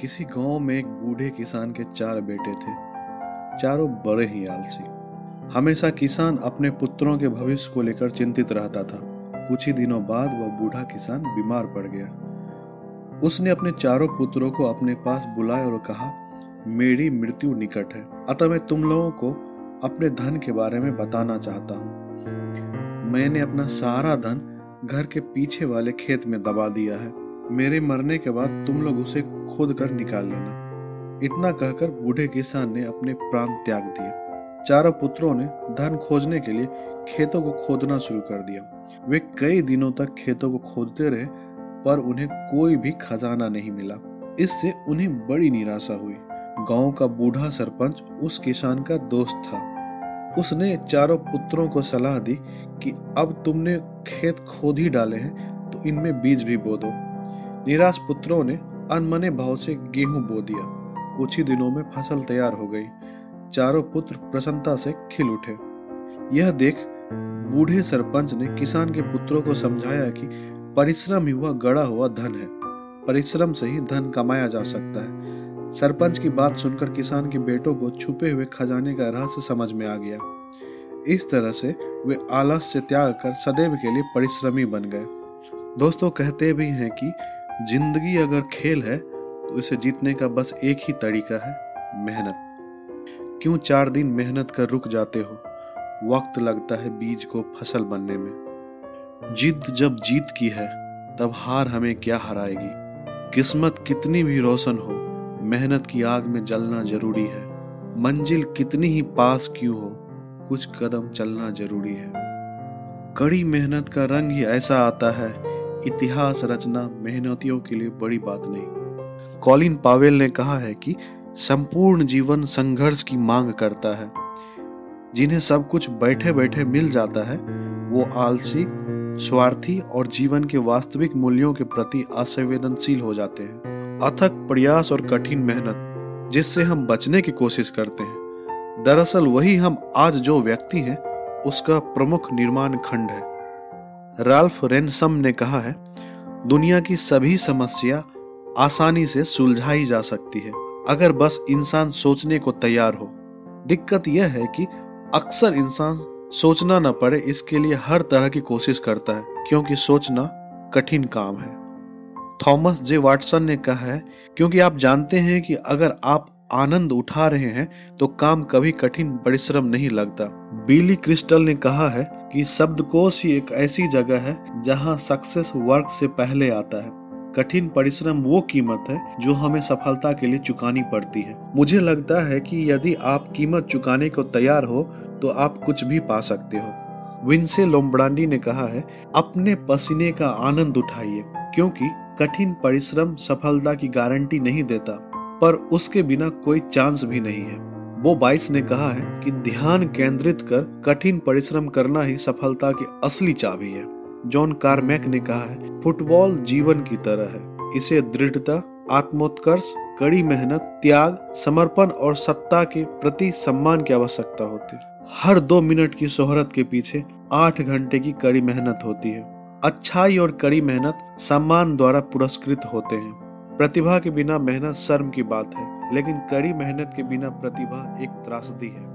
किसी गाँव में एक बूढ़े किसान के चार बेटे थे। चारों बड़े ही आलसी। हमेशा किसान अपने पुत्रों के भविष्य को लेकर चिंतित रहता था। कुछ ही दिनों बाद वह बूढ़ा किसान बीमार पड़ गया। उसने अपने चारों पुत्रों को अपने पास बुलाया और कहा, मेरी मृत्यु निकट है। अतः मैं तुम लोगों को अपने धन के बारे में बताना चाहता हूँ। मैंने अपना सारा धन घर के पीछे वाले खेत में दबा दिया है। मेरे मरने के बाद तुम लोग उसे खोद कर निकाल लेना इतना कहकर बूढ़े किसान ने अपने प्राण त्याग दिए। चारों पुत्रों ने धन खोजने के लिए खेतों को खोदना शुरू कर दिया। वे कई दिनों तक खेतों को खोदते रहे, पर उन्हें कोई भी खजाना नहीं मिला। इससे उन्हें बड़ी निराशा हुई। गाँव का बूढ़ा सरपंच उस किसान का दोस्त था। उसने चारों पुत्रों को सलाह दी कि अब तुमने खेत खोद ही डाले हैं तो इनमें बीज भी बो दो। निराश पुत्रों ने अनमने भाव से गेहूँ बो दिया। कुछ ही दिनों में फ़सल तैयार हो गई। चारों पुत्र प्रसन्नता से खिल उठे। यह देख बूढ़े सरपंच ने किसान के पुत्रों को समझाया कि परिश्रम ही वह गड़ा हुआ धन है। परिश्रम से ही धन कमाया जा सकता है। सरपंच की बात सुनकर किसान के बेटों को छुपे हुए खजाने का रहस्य समझ में आ गया। इस तरह से वे आलस से त्याग कर सदैव के लिए परिश्रमी बन गए। दोस्तों, कहते भी हैं कि ज़िंदगी अगर खेल है तो इसे जीतने का बस एक ही तरीका है, मेहनत। क्यों चार दिन मेहनत कर रुक जाते हो? वक्त लगता है बीज को फ़सल बनने में। जिद जब जीत की है, तब हार हमें क्या हराएगी? किस्मत कितनी भी रोशन हो, मेहनत की आग में जलना ज़रूरी है। मंजिल कितनी ही पास क्यों हो, कुछ कदम चलना ज़रूरी है। कड़ी मेहनत का रंग ही ऐसा आता है इतिहास रचना मेहनतियों के लिए बड़ी बात नहीं। कॉलिन पावेल ने कहा है कि संपूर्ण जीवन संघर्ष की मांग करता है। जिन्हें सब कुछ बैठे बैठे मिल जाता है, वो आलसी, स्वार्थी और जीवन के वास्तविक मूल्यों के प्रति असंवेदनशील हो जाते हैं। अथक प्रयास और कठिन मेहनत, जिससे हम बचने की कोशिश करते हैं। दरअसल वही हम आज जो व्यक्ति हैं, उसका प्रमुख निर्माण खंड है। राल्फ रेनसम ने कहा है, दुनिया की सभी समस्या आसानी से सुलझाई जा सकती है, अगर बस इंसान सोचने को तैयार हो। दिक्कत यह है कि अक्सर इंसान सोचना न पड़े, इसके लिए हर तरह की कोशिश करता है, क्योंकि सोचना कठिन काम है। थॉमस जे वाटसन ने कहा है, क्योंकि आप जानते हैं कि अगर आप आनंद उठा रहे हैं तो काम कभी कठिन परिश्रम नहीं लगता। बिली क्रिस्टल ने कहा है कि शब्दकोश ही एक ऐसी जगह है जहाँ सक्सेस वर्क से पहले आता है। कठिन परिश्रम वो कीमत है जो हमें सफलता के लिए चुकानी पड़ती है। मुझे लगता है कि यदि आप कीमत चुकाने को तैयार हो तो आप कुछ भी पा सकते हो। विंसे लोम्बरांडी ने कहा है, अपने पसीने का आनंद उठाइए, क्योंकि कठिन परिश्रम सफलता की गारंटी नहीं देता, पर उसके बिना कोई चांस भी नहीं है। वो बाइस ने कहा है कि ध्यान केंद्रित कर कठिन परिश्रम करना ही सफलता की असली चाबी है। जॉन कार्मैक ने कहा है, फुटबॉल जीवन की तरह है। इसे दृढ़ता, आत्मोत्कर्ष, कड़ी मेहनत, त्याग, समर्पण और सत्ता के प्रति सम्मान की आवश्यकता होती है। हर दो मिनट की शोहरत के पीछे आठ घंटे की कड़ी मेहनत होती है। अच्छाई और कड़ी मेहनत सम्मान द्वारा पुरस्कृत होते हैं। प्रतिभा के बिना मेहनत शर्म की बात है, लेकिन कड़ी मेहनत के बिना प्रतिभा एक त्रासदी है।